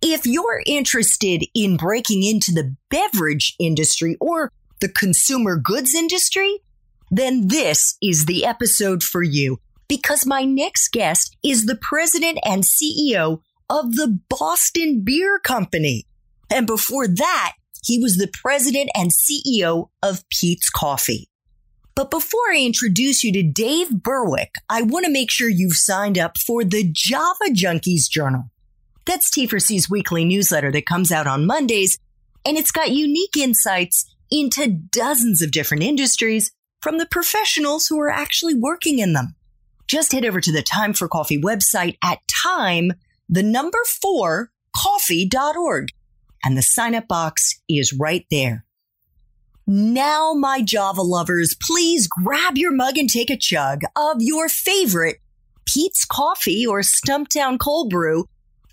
If you're interested in breaking into the beverage industry or the consumer goods industry, then this is the episode for you because my next guest is the president and CEO of the Boston Beer Company. And before that, he was the president and CEO of Peet's Coffee. But before I introduce you to Dave Burwick, I want to make sure you've signed up for the Java Junkies Journal. That's T4C's weekly newsletter that comes out on Mondays, and it's got unique insights into dozens of different industries from the professionals who are actually working in them. Just head over to the Time for Coffee website at time, the number four, coffee.org, and the sign up box is right there. Now, my Java lovers, please grab your mug and take a chug of your favorite Peet's Coffee or Stumptown Cold Brew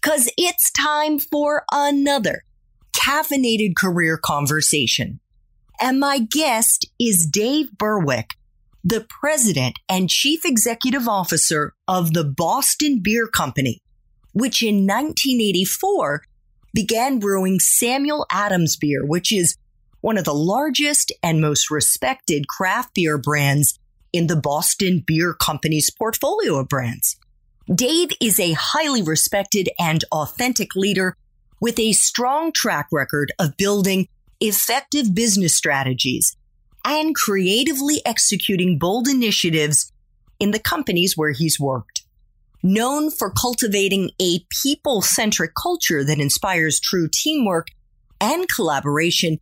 because it's time for another caffeinated career conversation. And my guest is Dave Burwick, the president and chief executive officer of the Boston Beer Company, which in 1984 began brewing Samuel Adams beer, which is one of the largest and most respected craft beer brands in the Boston Beer Company's portfolio of brands. Dave is a highly respected and authentic leader with a strong track record of building effective business strategies and creatively executing bold initiatives in the companies where he's worked. Known for cultivating a people centric culture that inspires true teamwork and collaboration,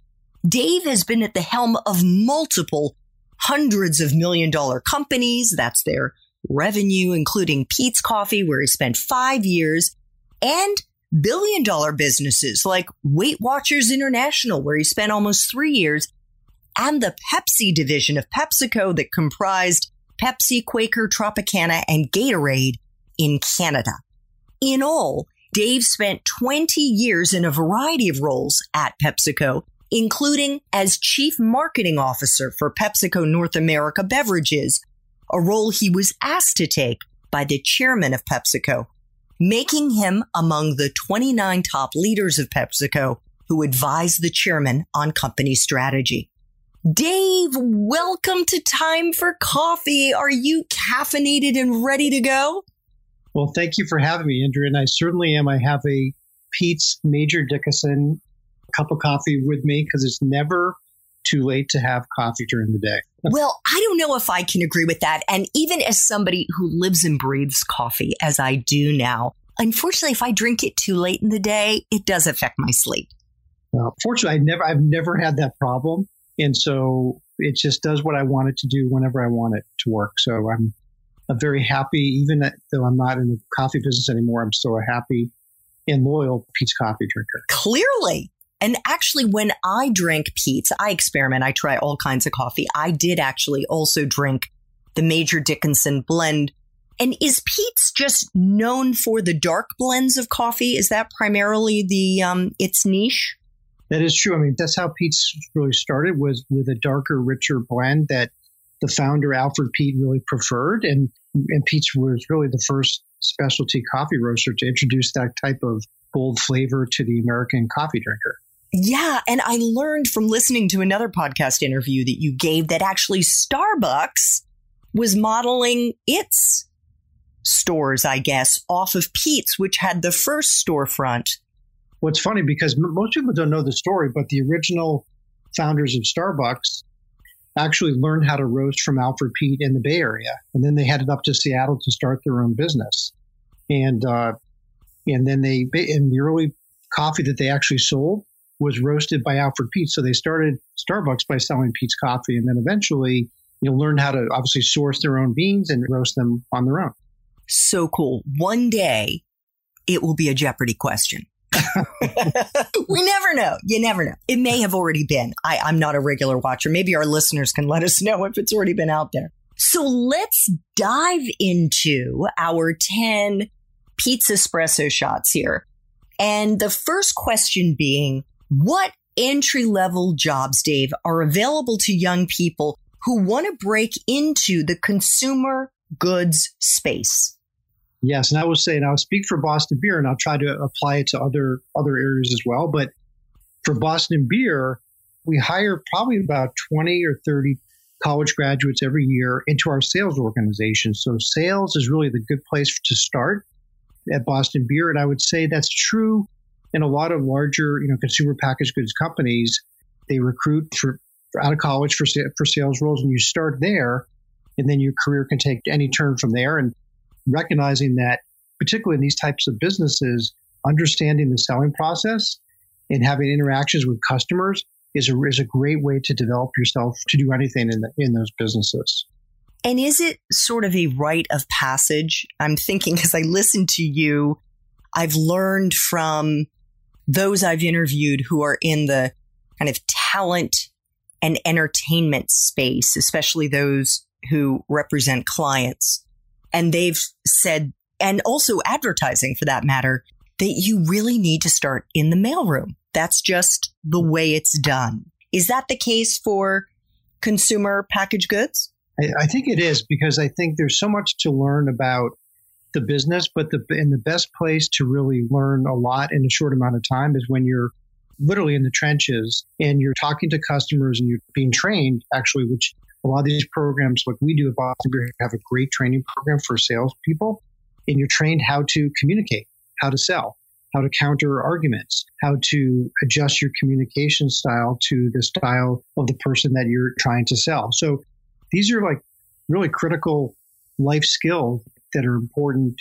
Dave has been at the helm of multiple hundreds of million dollar companies. That's their revenue, including Peet's Coffee, where he spent five years, and billion dollar businesses like Weight Watchers International, where he spent almost three years, and the Pepsi division of PepsiCo that comprised Pepsi, Quaker, Tropicana, and Gatorade in Canada. In all, Dave spent 20 years in a variety of roles at PepsiCo, including as chief marketing officer for PepsiCo North America Beverages, a role he was asked to take by the chairman of PepsiCo, making him among the 29 top leaders of PepsiCo who advise the chairman on company strategy. Dave, welcome to Time for Coffee. Are you caffeinated and ready to go? Well, thank you for having me, Andrea. And I certainly am. I have a Peet's Major Dickason cup of coffee with me because it's never too late to have coffee during the day. well, I don't know if I can agree with that. And even as somebody who lives and breathes coffee, as I do now, unfortunately, if I drink it too late in the day, it does affect my sleep. Well, fortunately, I never, I've never had that problem, and so it just does what I want it to do whenever I want it to work. So I'm, I'm very happy, even though I'm not in the coffee business anymore. I'm still a happy and loyal Peet's coffee drinker. Clearly, and actually, when I drink Peet's, I experiment. I try all kinds of coffee. I did actually also drink the Major Dickason blend. And is Peet's just known for the dark blends of coffee? Is that primarily the um, its niche? That is true. I mean, that's how Peet's really started was with a darker, richer blend that the founder Alfred Peet really preferred, and and Peet's was really the first specialty coffee roaster to introduce that type of bold flavor to the American coffee drinker. Yeah. And I learned from listening to another podcast interview that you gave that actually Starbucks was modeling its stores, I guess, off of Peet's, which had the first storefront. What's funny because m- most people don't know the story, but the original founders of Starbucks actually learned how to roast from Alfred Peet in the Bay Area, and then they headed up to Seattle to start their own business. And uh, and then they in the early coffee that they actually sold was roasted by Alfred Peet. So they started Starbucks by selling Peet's coffee, and then eventually you know learned how to obviously source their own beans and roast them on their own. So cool. One day it will be a Jeopardy question. we never know. You never know. It may have already been. I, I'm not a regular watcher. Maybe our listeners can let us know if it's already been out there. So let's dive into our 10 pizza espresso shots here. And the first question being, what entry level jobs, Dave, are available to young people who want to break into the consumer goods space? Yes, and I will say, and I'll speak for Boston Beer, and I'll try to apply it to other other areas as well. But for Boston Beer, we hire probably about twenty or thirty college graduates every year into our sales organization. So sales is really the good place to start at Boston Beer, and I would say that's true in a lot of larger, you know, consumer packaged goods companies. They recruit for, for out of college for for sales roles, and you start there, and then your career can take any turn from there. And recognizing that, particularly in these types of businesses, understanding the selling process and having interactions with customers is a, is a great way to develop yourself to do anything in, the, in those businesses. And is it sort of a rite of passage? I'm thinking as I listen to you, I've learned from those I've interviewed who are in the kind of talent and entertainment space, especially those who represent clients. And they've said, and also advertising for that matter, that you really need to start in the mailroom. That's just the way it's done. Is that the case for consumer packaged goods? I, I think it is because I think there's so much to learn about the business, but the and the best place to really learn a lot in a short amount of time is when you're literally in the trenches and you're talking to customers and you're being trained actually, which a lot of these programs, like we do at Boston Beer, have a great training program for salespeople, and you're trained how to communicate, how to sell, how to counter arguments, how to adjust your communication style to the style of the person that you're trying to sell. So these are like really critical life skills that are important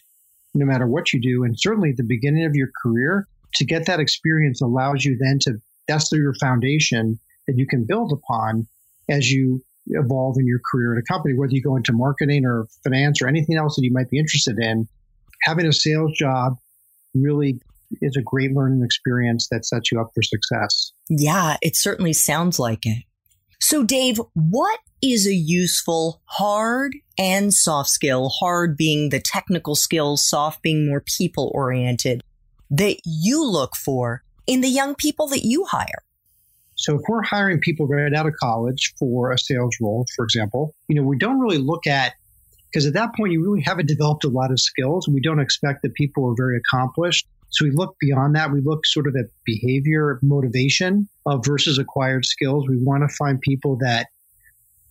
no matter what you do. And certainly at the beginning of your career, to get that experience allows you then to, that's your foundation that you can build upon as you evolve in your career at a company, whether you go into marketing or finance or anything else that you might be interested in. Having a sales job really is a great learning experience that sets you up for success. Yeah, it certainly sounds like it. So, Dave, what is a useful hard and soft skill? Hard being the technical skills, soft being more people oriented that you look for in the young people that you hire? So if we're hiring people right out of college for a sales role, for example, you know, we don't really look at because at that point you really haven't developed a lot of skills. We don't expect that people are very accomplished. So we look beyond that. We look sort of at behavior, motivation uh, versus acquired skills. We want to find people that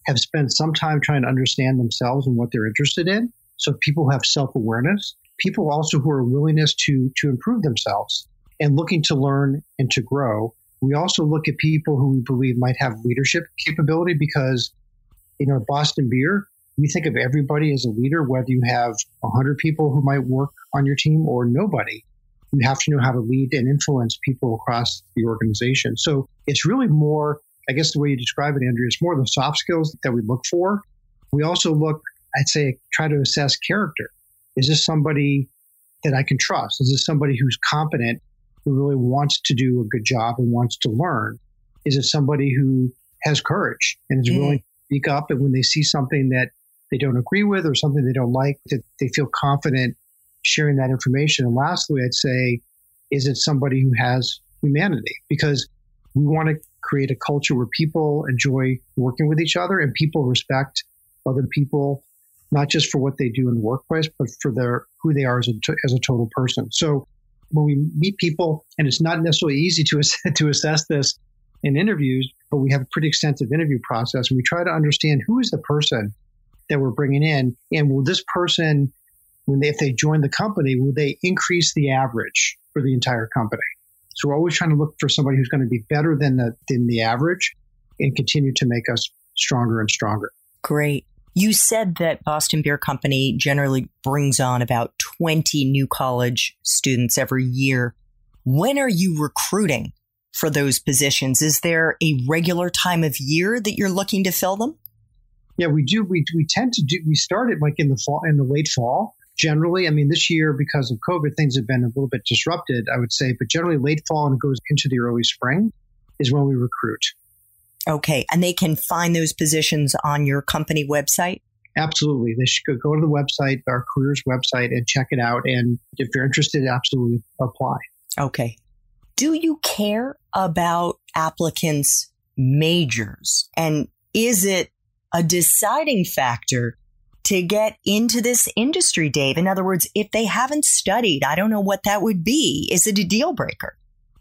have spent some time trying to understand themselves and what they're interested in. So people have self awareness. People also who are willingness to to improve themselves and looking to learn and to grow. We also look at people who we believe might have leadership capability because, you know, Boston Beer, we think of everybody as a leader, whether you have 100 people who might work on your team or nobody. You have to know how to lead and influence people across the organization. So it's really more, I guess the way you describe it, Andrea, it's more the soft skills that we look for. We also look, I'd say, try to assess character. Is this somebody that I can trust? Is this somebody who's competent who really wants to do a good job and wants to learn? Is it somebody who has courage and is mm. willing to speak up and when they see something that they don't agree with or something they don't like, that they feel confident sharing that information? And lastly, I'd say, is it somebody who has humanity? Because we want to create a culture where people enjoy working with each other and people respect other people, not just for what they do in the workplace, but for their who they are as a, as a total person. So when we meet people, and it's not necessarily easy to to assess this in interviews, but we have a pretty extensive interview process, and we try to understand who is the person that we're bringing in, and will this person, when they, if they join the company, will they increase the average for the entire company? So we're always trying to look for somebody who's going to be better than the than the average, and continue to make us stronger and stronger. Great. You said that Boston Beer Company generally brings on about 20 new college students every year. When are you recruiting for those positions? Is there a regular time of year that you're looking to fill them? Yeah, we do. We, we tend to do, we started like in the fall, in the late fall. Generally, I mean, this year because of COVID, things have been a little bit disrupted, I would say, but generally late fall and goes into the early spring is when we recruit. Okay. And they can find those positions on your company website? Absolutely. They should go to the website, our careers website, and check it out. And if you're interested, absolutely apply. Okay. Do you care about applicants' majors? And is it a deciding factor to get into this industry, Dave? In other words, if they haven't studied, I don't know what that would be. Is it a deal breaker?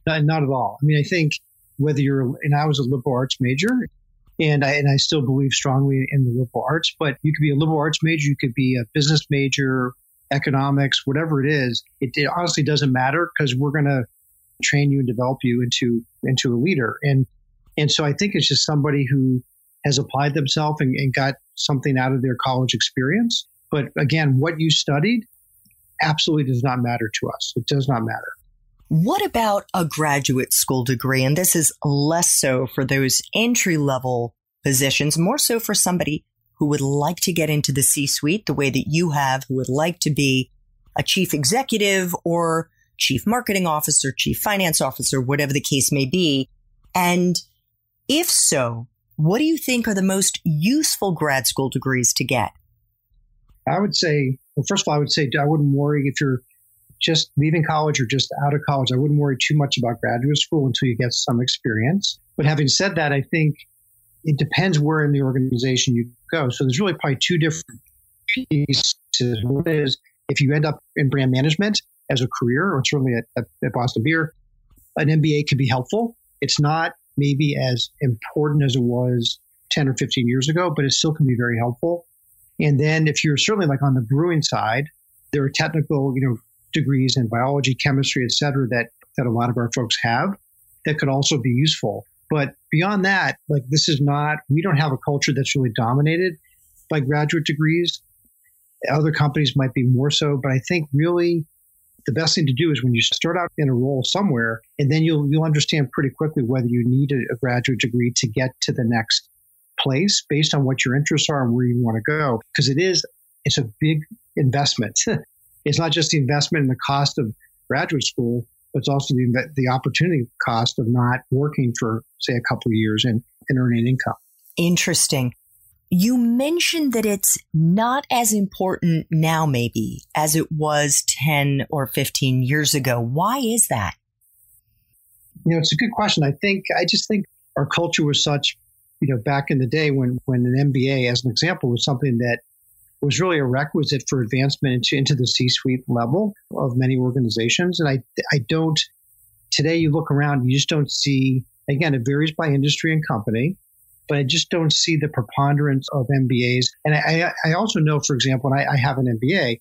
Not, not at all. I mean, I think whether you're, and I was a liberal arts major, and I, and I still believe strongly in the liberal arts, but you could be a liberal arts major, you could be a business major, economics, whatever it is. It, it honestly doesn't matter because we're going to train you and develop you into, into a leader. And, and so I think it's just somebody who has applied themselves and, and got something out of their college experience. But again, what you studied absolutely does not matter to us. It does not matter. What about a graduate school degree? And this is less so for those entry level positions, more so for somebody who would like to get into the C suite the way that you have, who would like to be a chief executive or chief marketing officer, chief finance officer, whatever the case may be. And if so, what do you think are the most useful grad school degrees to get? I would say, well, first of all, I would say I wouldn't worry if you're just leaving college or just out of college. I wouldn't worry too much about graduate school until you get some experience. But having said that, I think it depends where in the organization you go. So there's really probably two different pieces. One is if you end up in brand management as a career, or certainly at, at, at Boston Beer, an MBA can be helpful. It's not maybe as important as it was 10 or 15 years ago, but it still can be very helpful. And then if you're certainly like on the brewing side, there are technical, you know, degrees in biology, chemistry, et cetera, that, that a lot of our folks have that could also be useful. But beyond that, like this is not, we don't have a culture that's really dominated by graduate degrees. Other companies might be more so, but I think really the best thing to do is when you start out in a role somewhere, and then you'll you'll understand pretty quickly whether you need a, a graduate degree to get to the next place based on what your interests are and where you want to go. Because it is it's a big investment. it's not just the investment in the cost of graduate school, but it's also the, the opportunity cost of not working for, say, a couple of years and, and earning income. Interesting. You mentioned that it's not as important now, maybe, as it was 10 or 15 years ago. Why is that? You know, it's a good question. I think, I just think our culture was such, you know, back in the day when, when an MBA, as an example, was something that was really a requisite for advancement into, into the C-suite level of many organizations. And I, I don't, today you look around, you just don't see, again, it varies by industry and company, but I just don't see the preponderance of MBAs. And I, I also know, for example, and I, I have an MBA,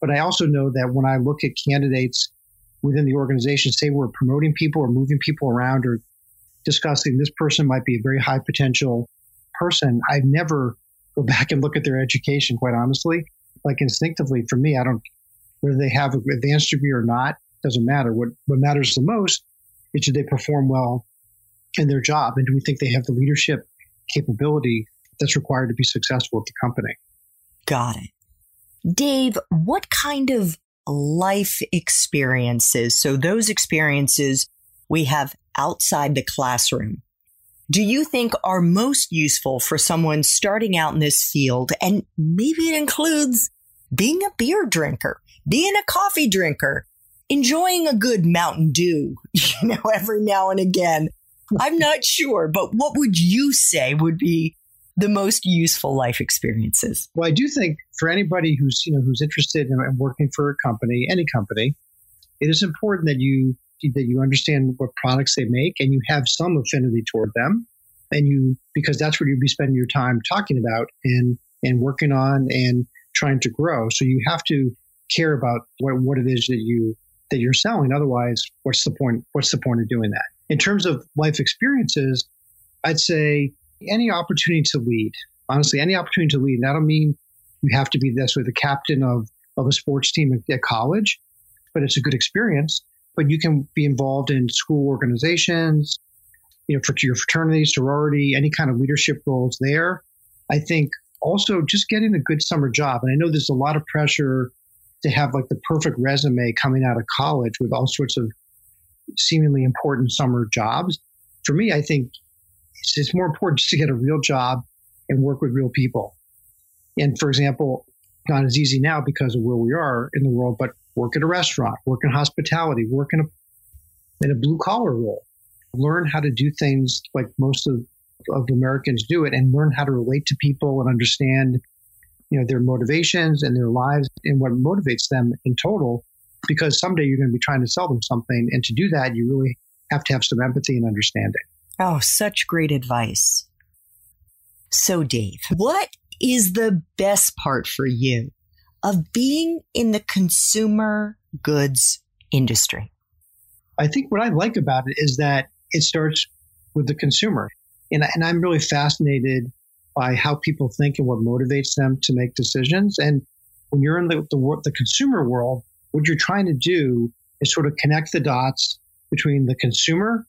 but I also know that when I look at candidates within the organization, say we're promoting people or moving people around or discussing this person might be a very high potential person, I've never go back and look at their education, quite honestly. Like instinctively for me, I don't, whether they have an advanced degree or not, doesn't matter. What, what matters the most is do they perform well in their job? And do we think they have the leadership capability that's required to be successful at the company? Got it. Dave, what kind of life experiences, so those experiences we have outside the classroom, do you think are most useful for someone starting out in this field? And maybe it includes being a beer drinker, being a coffee drinker, enjoying a good Mountain Dew, you know, every now and again. I'm not sure, but what would you say would be the most useful life experiences? Well, I do think for anybody who's, you know, who's interested in working for a company, any company, it is important that you that you understand what products they make and you have some affinity toward them. And you, because that's what you'd be spending your time talking about and, and working on and trying to grow. So you have to care about what, what it is that you, that you're selling. Otherwise, what's the point? What's the point of doing that? In terms of life experiences, I'd say any opportunity to lead, honestly, any opportunity to lead. And I don't mean you have to be this with the captain of, of a sports team at, at college, but it's a good experience. But you can be involved in school organizations, you know, for your fraternity, sorority, any kind of leadership roles there. I think also just getting a good summer job. And I know there's a lot of pressure to have like the perfect resume coming out of college with all sorts of seemingly important summer jobs. For me, I think it's, it's more important just to get a real job and work with real people. And for example, not as easy now because of where we are in the world, but work at a restaurant, work in hospitality, work in a in a blue collar role. Learn how to do things like most of, of Americans do it and learn how to relate to people and understand, you know, their motivations and their lives and what motivates them in total. Because someday you're going to be trying to sell them something. And to do that, you really have to have some empathy and understanding. Oh, such great advice. So, Dave, what is the best part for you of being in the consumer goods industry? I think what I like about it is that it starts with the consumer. And, and I'm really fascinated by how people think and what motivates them to make decisions. And when you're in the, the, the consumer world, what you're trying to do is sort of connect the dots between the consumer,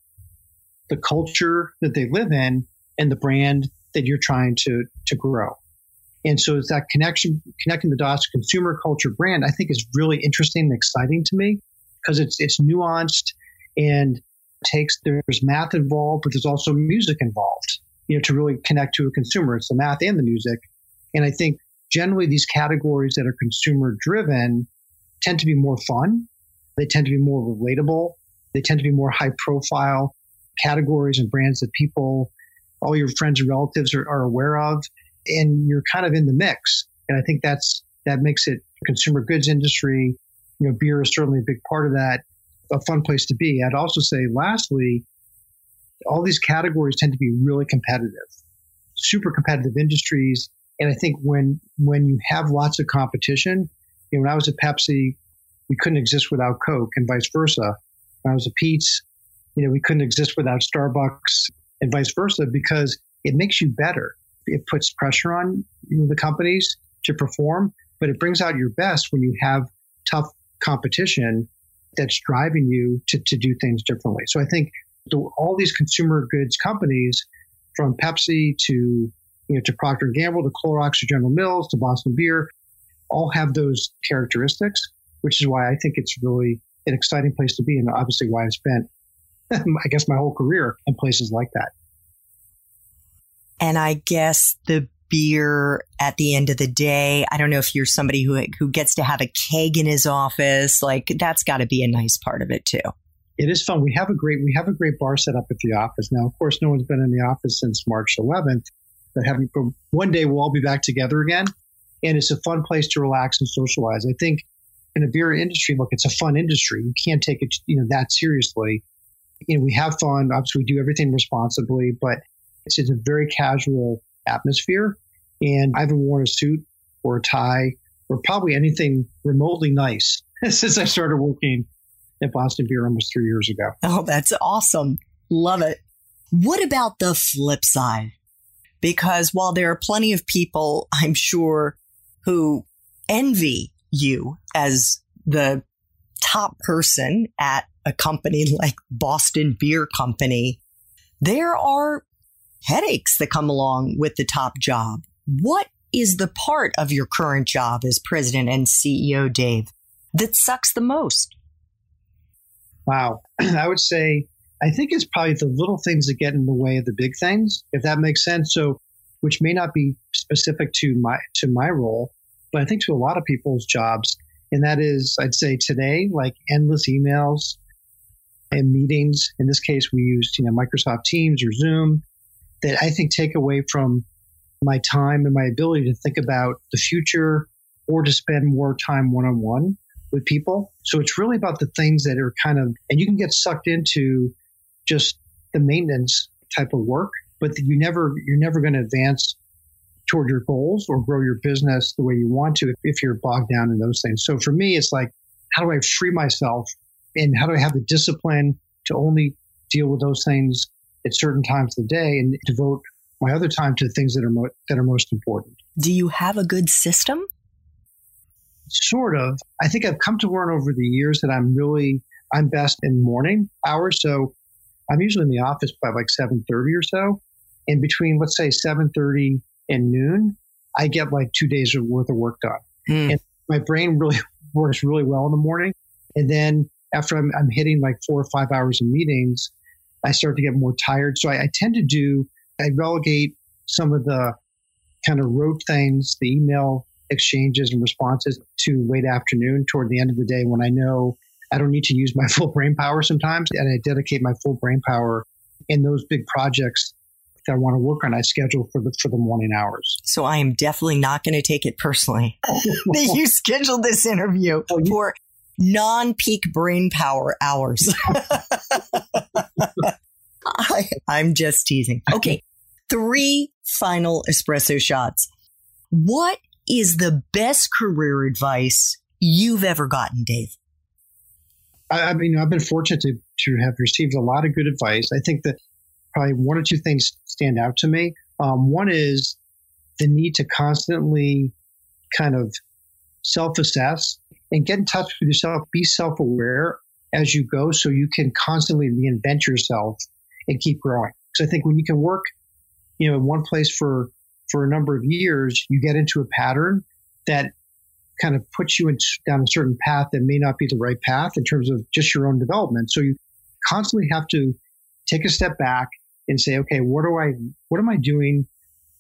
the culture that they live in, and the brand that you're trying to, to grow. And so it's that connection, connecting the dots, consumer culture brand, I think is really interesting and exciting to me because it's, it's nuanced and takes, there's math involved, but there's also music involved, you know, to really connect to a consumer. It's the math and the music. And I think generally these categories that are consumer driven tend to be more fun. They tend to be more relatable. They tend to be more high profile categories and brands that people, all your friends and relatives are, are aware of and you're kind of in the mix. And I think that's that makes it consumer goods industry. You know, beer is certainly a big part of that. A fun place to be. I'd also say, lastly, all these categories tend to be really competitive, super competitive industries. And I think when when you have lots of competition, you know, when I was at Pepsi, we couldn't exist without Coke, and vice versa. When I was at Peet's, you know, we couldn't exist without Starbucks, and vice versa, because it makes you better it puts pressure on the companies to perform, but it brings out your best when you have tough competition that's driving you to, to do things differently. So I think the, all these consumer goods companies, from Pepsi to you know to Procter and Gamble to Clorox to General Mills to Boston Beer, all have those characteristics, which is why I think it's really an exciting place to be, and obviously why I've spent, I guess, my whole career in places like that. And I guess the beer at the end of the day. I don't know if you're somebody who who gets to have a keg in his office. Like that's got to be a nice part of it too. It is fun. We have a great we have a great bar set up at the office now. Of course, no one's been in the office since March 11th. But having one day we'll all be back together again, and it's a fun place to relax and socialize. I think in the beer industry, look, it's a fun industry. You can't take it you know that seriously. You know, we have fun. Obviously, we do everything responsibly, but it's, it's a very casual atmosphere. And I haven't worn a suit or a tie or probably anything remotely nice since I started working at Boston Beer almost three years ago. Oh, that's awesome. Love it. What about the flip side? Because while there are plenty of people, I'm sure, who envy you as the top person at a company like Boston Beer Company, there are headaches that come along with the top job. What is the part of your current job as president and CEO, Dave, that sucks the most? Wow. I would say, I think it's probably the little things that get in the way of the big things, if that makes sense. So, which may not be specific to my to my role, but I think to a lot of people's jobs. And that is, I'd say today, like endless emails and meetings. In this case, we used, you know, Microsoft Teams or Zoom that I think take away from my time and my ability to think about the future or to spend more time one on one with people. So it's really about the things that are kind of, and you can get sucked into just the maintenance type of work, but you never, you're never going to advance toward your goals or grow your business the way you want to if you're bogged down in those things. So for me, it's like, how do I free myself and how do I have the discipline to only deal with those things at certain times of the day and devote my other time to the things that are mo- that are most important. Do you have a good system? Sort of. I think I've come to learn over the years that I'm really I'm best in morning hours. So I'm usually in the office by like 7:30 or so. And between let's say 7:30 and noon, I get like two days worth of work done. Mm. And my brain really works really well in the morning. And then after I'm, I'm hitting like four or five hours of meetings, I start to get more tired. So I, I tend to do, I relegate some of the kind of rote things, the email exchanges and responses to late afternoon toward the end of the day when I know I don't need to use my full brain power sometimes. And I dedicate my full brain power in those big projects that I want to work on, I schedule for the for the morning hours. So I am definitely not going to take it personally that you scheduled this interview oh, for non-peak brain power hours. I, I'm just teasing. Okay, three final espresso shots. What is the best career advice you've ever gotten, Dave? I, I mean, I've been fortunate to, to have received a lot of good advice. I think that probably one or two things stand out to me. Um, one is the need to constantly kind of self assess and get in touch with yourself, be self aware as you go so you can constantly reinvent yourself and keep growing. Because I think when you can work, you know, in one place for, for a number of years, you get into a pattern that kind of puts you in, down a certain path that may not be the right path in terms of just your own development. So you constantly have to take a step back and say, okay, what do I, what am I doing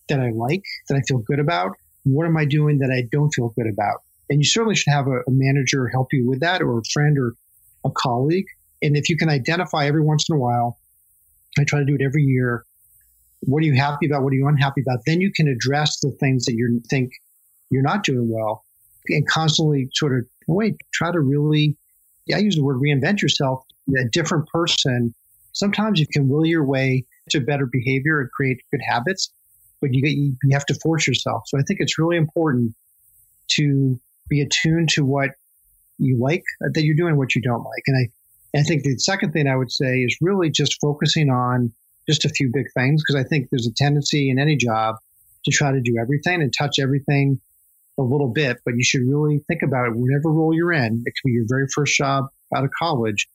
that I like, that I feel good about? What am I doing that I don't feel good about? And you certainly should have a, a manager help you with that or a friend or a colleague. And if you can identify every once in a while, I try to do it every year. What are you happy about? What are you unhappy about? Then you can address the things that you think you're not doing well and constantly sort of wait, try to really, yeah, I use the word reinvent yourself, a different person. Sometimes you can will your way to better behavior and create good habits, but you, get, you have to force yourself. So I think it's really important to be attuned to what you like uh, that you're doing, what you don't like. And I, I think the second thing I would say is really just focusing on just a few big things because I think there's a tendency in any job to try to do everything and touch everything a little bit, but you should really think about it. Whatever role you're in, it could be your very first job out of college.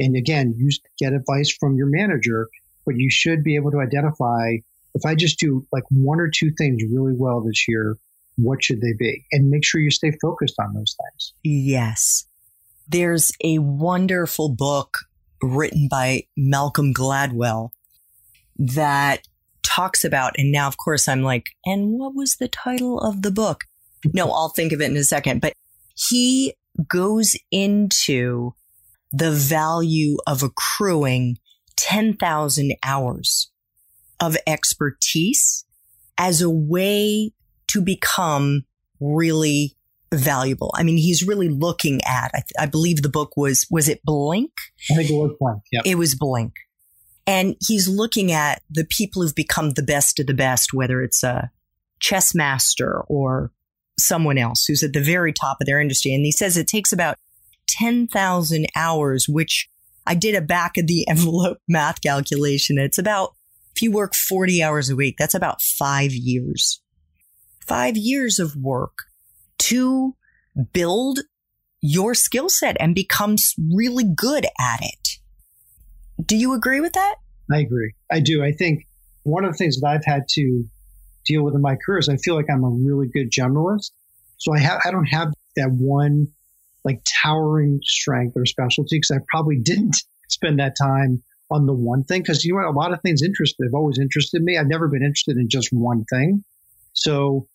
And again, you get advice from your manager but you should be able to identify if I just do like one or two things really well this year, what should they be? And make sure you stay focused on those things. Yes. There's a wonderful book written by Malcolm Gladwell that talks about, and now, of course, I'm like, and what was the title of the book? No, I'll think of it in a second. But he goes into the value of accruing 10,000 hours of expertise as a way to become really valuable. I mean, he's really looking at, I, th- I believe the book was, was it Blink? I think it was Blink. Yep. It was Blink. And he's looking at the people who've become the best of the best, whether it's a chess master or someone else who's at the very top of their industry. And he says it takes about 10,000 hours, which I did a back of the envelope math calculation. It's about, if you work 40 hours a week, that's about five years. Five years of work to build your skill set and become really good at it. Do you agree with that? I agree. I do. I think one of the things that I've had to deal with in my career is I feel like I'm a really good generalist. So I have I don't have that one like towering strength or specialty because I probably didn't spend that time on the one thing because you know a lot of things interest have always interested me. I've never been interested in just one thing. So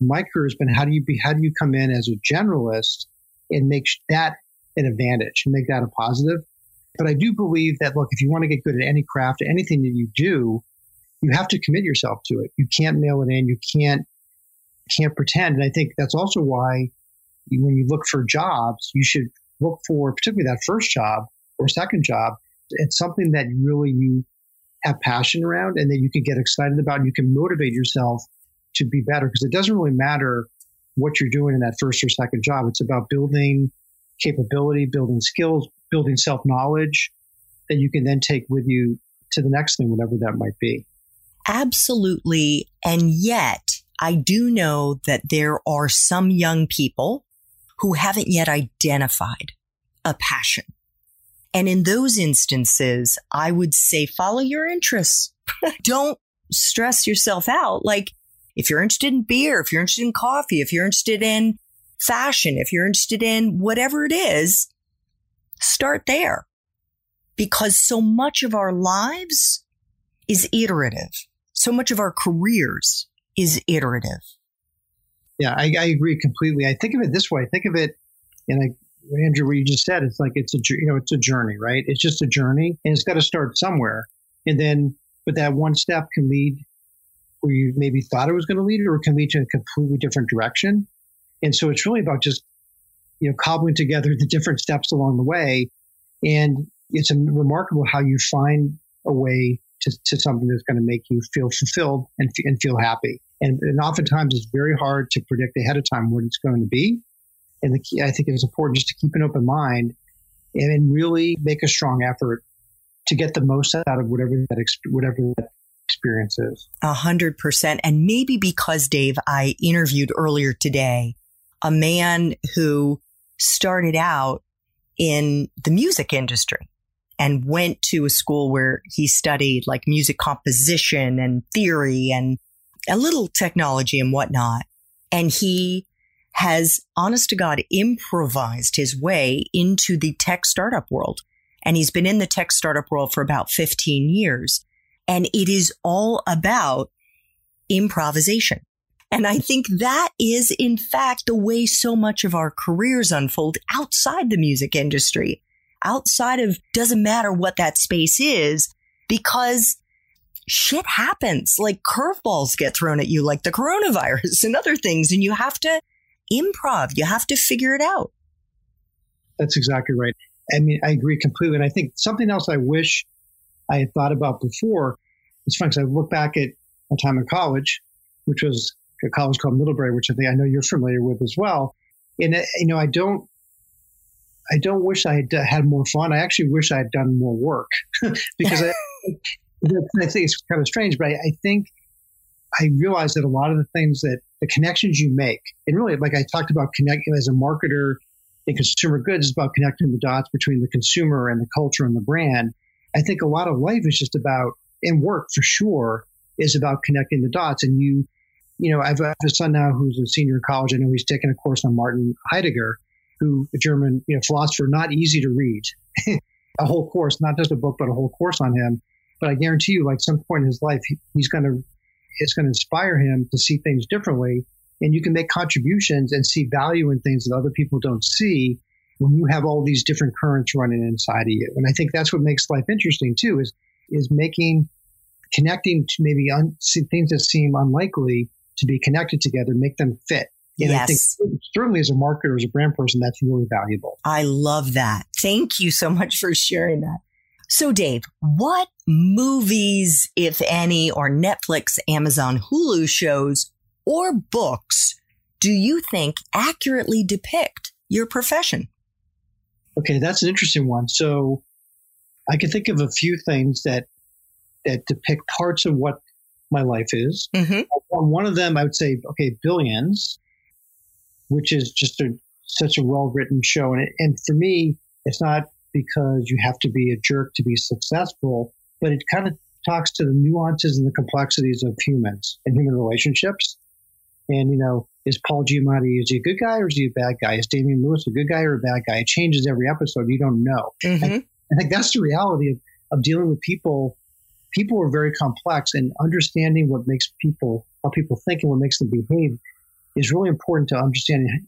my career has been how do you be how do you come in as a generalist and make that an advantage and make that a positive. But I do believe that look, if you want to get good at any craft, anything that you do, you have to commit yourself to it. You can't mail it in. You can't can't pretend. And I think that's also why when you look for jobs, you should look for particularly that first job or second job. It's something that really you have passion around and that you can get excited about and you can motivate yourself to be better because it doesn't really matter what you're doing in that first or second job. It's about building capability, building skills, building self knowledge that you can then take with you to the next thing, whatever that might be. Absolutely. And yet, I do know that there are some young people who haven't yet identified a passion. And in those instances, I would say follow your interests. Don't stress yourself out. Like if you're interested in beer, if you're interested in coffee, if you're interested in fashion, if you're interested in whatever it is, start there because so much of our lives is iterative. So much of our careers is iterative. Yeah, I, I agree completely. I think of it this way. I think of it, and I, Andrea, what you just said, it's like it's a you know it's a journey, right? It's just a journey, and it's got to start somewhere, and then but that one step can lead where you maybe thought it was going to lead, or it can lead to a completely different direction. And so it's really about just you know cobbling together the different steps along the way, and it's remarkable how you find a way to, to something that's going to make you feel fulfilled and, and feel happy. And, and oftentimes it's very hard to predict ahead of time what it's going to be. And the key, I think it's important just to keep an open mind and, and really make a strong effort to get the most out of whatever that, whatever that A hundred percent. And maybe because Dave, I interviewed earlier today a man who started out in the music industry and went to a school where he studied like music composition and theory and a little technology and whatnot. And he has, honest to God, improvised his way into the tech startup world. And he's been in the tech startup world for about 15 years. And it is all about improvisation. And I think that is, in fact, the way so much of our careers unfold outside the music industry outside of doesn't matter what that space is because shit happens. Like curveballs get thrown at you, like the coronavirus and other things. And you have to improv. You have to figure it out. That's exactly right. I mean, I agree completely. And I think something else I wish I had thought about before. It's funny because I look back at my time in college, which was a college called Middlebury, which I think I know you're familiar with as well. And, uh, you know, I don't I don't wish I had uh, had more fun. I actually wish I had done more work because I, I, think it's kind of strange, but I, I, think I realized that a lot of the things that the connections you make, and really, like I talked about connecting as a marketer in consumer goods, is about connecting the dots between the consumer and the culture and the brand. I think a lot of life is just about, and work for sure, is about connecting the dots. And you, you know, I've, a son now who's a senior in college. I know he's taking a course on Martin Heidegger who a German you know, philosopher, not easy to read. a whole course, not just a book, but a whole course on him. But I guarantee you, like some point in his life, he, he's going to, it's going to inspire him to see things differently. And you can make contributions and see value in things that other people don't see when you have all these different currents running inside of you. And I think that's what makes life interesting too, is, is making, connecting to maybe un, things that seem unlikely to be connected together, make them fit. And yes. I think certainly as a marketer, as a brand person, that's really valuable. I love that. Thank you so much for sharing that. So, Dave, what movies, if any, or Netflix, Amazon, Hulu shows or books do you think accurately depict your profession? Okay, that's an interesting one. So, I can think of a few things that that depict parts of what my life is. Mm-hmm. One of them, I would say, okay, Billions which is just a, such a well written show. And, it, and for me, it's not because you have to be a jerk to be successful, but it kind of talks to the nuances and the complexities of humans and human relationships. And, you know, is Paul Giamatti, is he a good guy or is he a bad guy? Is Damian Lewis a good guy or a bad guy? It changes every episode. You don't know. Mm-hmm. I think that's the reality of, of dealing with people. People are very complex and understanding what makes people, how people think and what makes them behave is really important to understanding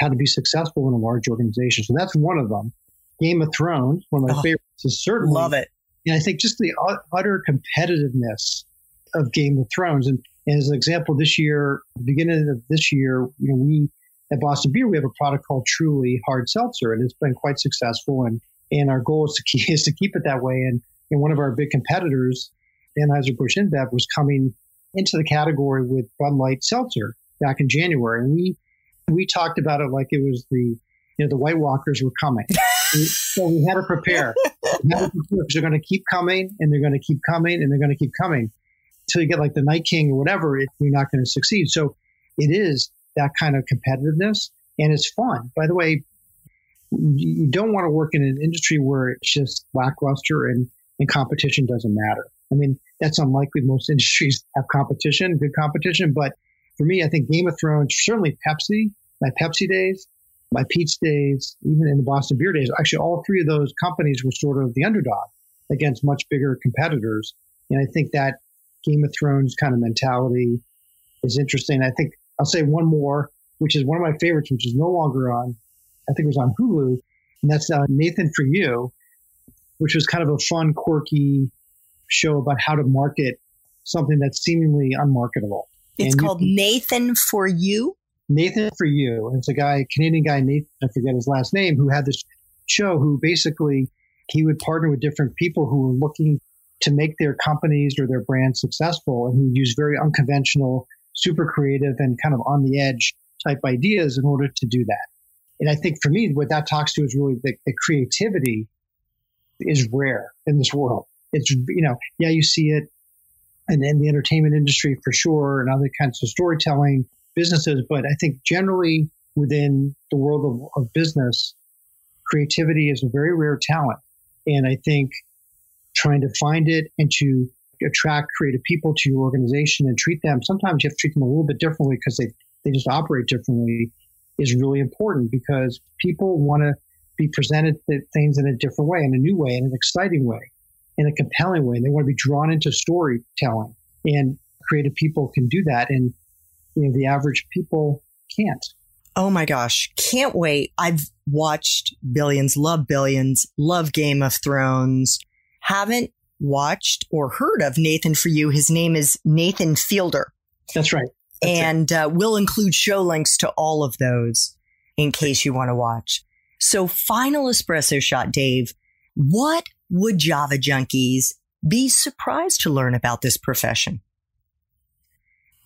how to be successful in a large organization. So that's one of them. Game of Thrones, one of my oh, favorites, is certainly love it. And I think just the utter competitiveness of Game of Thrones. And, and as an example, this year, beginning of this year, you know, we at Boston Beer we have a product called Truly Hard Seltzer, and it's been quite successful. And and our goal is to keep, is to keep it that way. And, and one of our big competitors, Anheuser Busch InBev, was coming into the category with Bud Light Seltzer, back in January, and we we talked about it like it was the you know the White Walkers were coming. so we had to prepare. because they're going to keep coming, and they're going to keep coming, and they're going to keep coming. Until you get like the Night King or whatever, it, you're not going to succeed. So it is that kind of competitiveness and it's fun. By the way, you don't want to work in an industry where it's just lackluster and, and competition doesn't matter. I mean, that's unlikely. Most industries have competition, good competition. But for me, I think Game of Thrones, certainly Pepsi, my Pepsi days, my Peet's days, even in the Boston Beer days, actually all three of those companies were sort of the underdog against much bigger competitors. And I think that Game of Thrones kind of mentality is interesting. I think I'll say one more, which is one of my favorites, which is no longer on. I think it was on Hulu, and that's uh, Nathan for You, which was kind of a fun, quirky show about how to market something that's seemingly unmarketable. It's and called you, Nathan for You. Nathan for You. And it's a guy, Canadian guy, Nathan, I forget his last name, who had this show who basically he would partner with different people who were looking to make their companies or their brands successful and who use very unconventional, super creative and kind of on the edge type ideas in order to do that. And I think for me, what that talks to is really the, the creativity is rare in this world. It's, you know, yeah, you see it and in the entertainment industry for sure and other kinds of storytelling businesses. But I think generally within the world of, of business, creativity is a very rare talent. And I think trying to find it and to attract creative people to your organization and treat them, sometimes you have to treat them a little bit differently because they, they just operate differently is really important because people want to be presented things in a different way, in a new way, in an exciting way, in a compelling way. And they want to be drawn into storytelling. And creative people can do that. And you know, the average people can't. Oh my gosh. Can't wait. I've watched Billions, love Billions, love Game of Thrones. Haven't watched or heard of Nathan for you. His name is Nathan Fielder. That's right. That's and uh, we'll include show links to all of those in case you want to watch. So, final espresso shot, Dave. What would Java junkies be surprised to learn about this profession?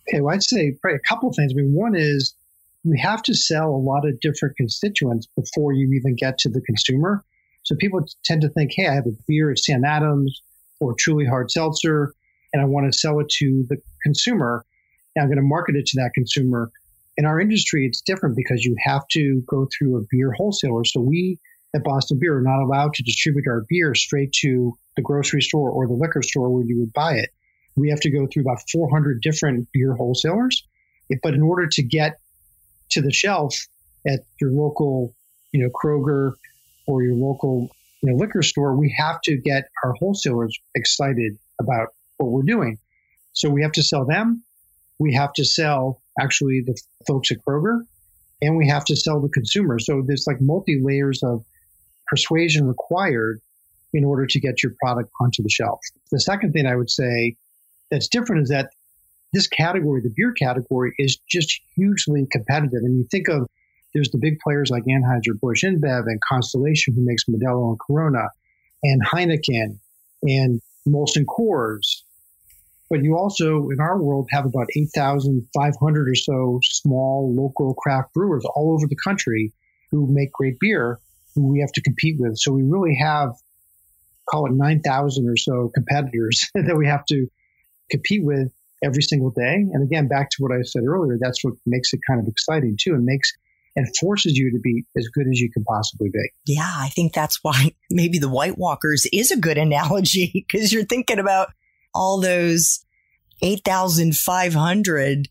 Okay, well, I'd say probably a couple of things. I mean, one is you have to sell a lot of different constituents before you even get to the consumer. So people tend to think, hey, I have a beer at Sam Adams or Truly Hard Seltzer, and I want to sell it to the consumer. And I'm going to market it to that consumer. In our industry, it's different because you have to go through a beer wholesaler. So we at Boston Beer are not allowed to distribute our beer straight to the grocery store or the liquor store where you would buy it. We have to go through about 400 different beer wholesalers. But in order to get to the shelf at your local, you know, Kroger or your local you know, liquor store, we have to get our wholesalers excited about what we're doing. So we have to sell them. We have to sell actually the folks at Kroger and we have to sell the consumer. So there's like multi layers of persuasion required in order to get your product onto the shelf. The second thing I would say that's different is that this category, the beer category, is just hugely competitive. And you think of there's the big players like Anheuser-Busch InBev and Constellation, who makes Modelo and Corona, and Heineken and Molson Coors. But you also, in our world, have about 8,500 or so small local craft brewers all over the country who make great beer who we have to compete with. So we really have, call it 9,000 or so competitors that we have to compete with every single day. And again, back to what I said earlier, that's what makes it kind of exciting too. It makes and forces you to be as good as you can possibly be. Yeah, I think that's why maybe the White Walkers is a good analogy because you're thinking about all those 8,500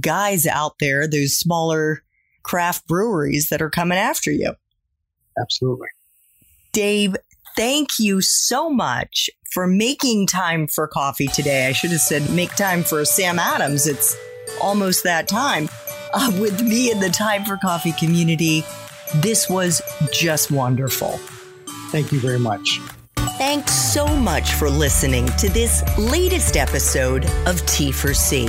guys out there, those smaller craft breweries that are coming after you. Absolutely. Dave, thank you so much for making time for coffee today. I should have said make time for Sam Adams. It's almost that time. Uh, with me in the Time for Coffee community, this was just wonderful. Thank you very much. Thanks so much for listening to this latest episode of T for C.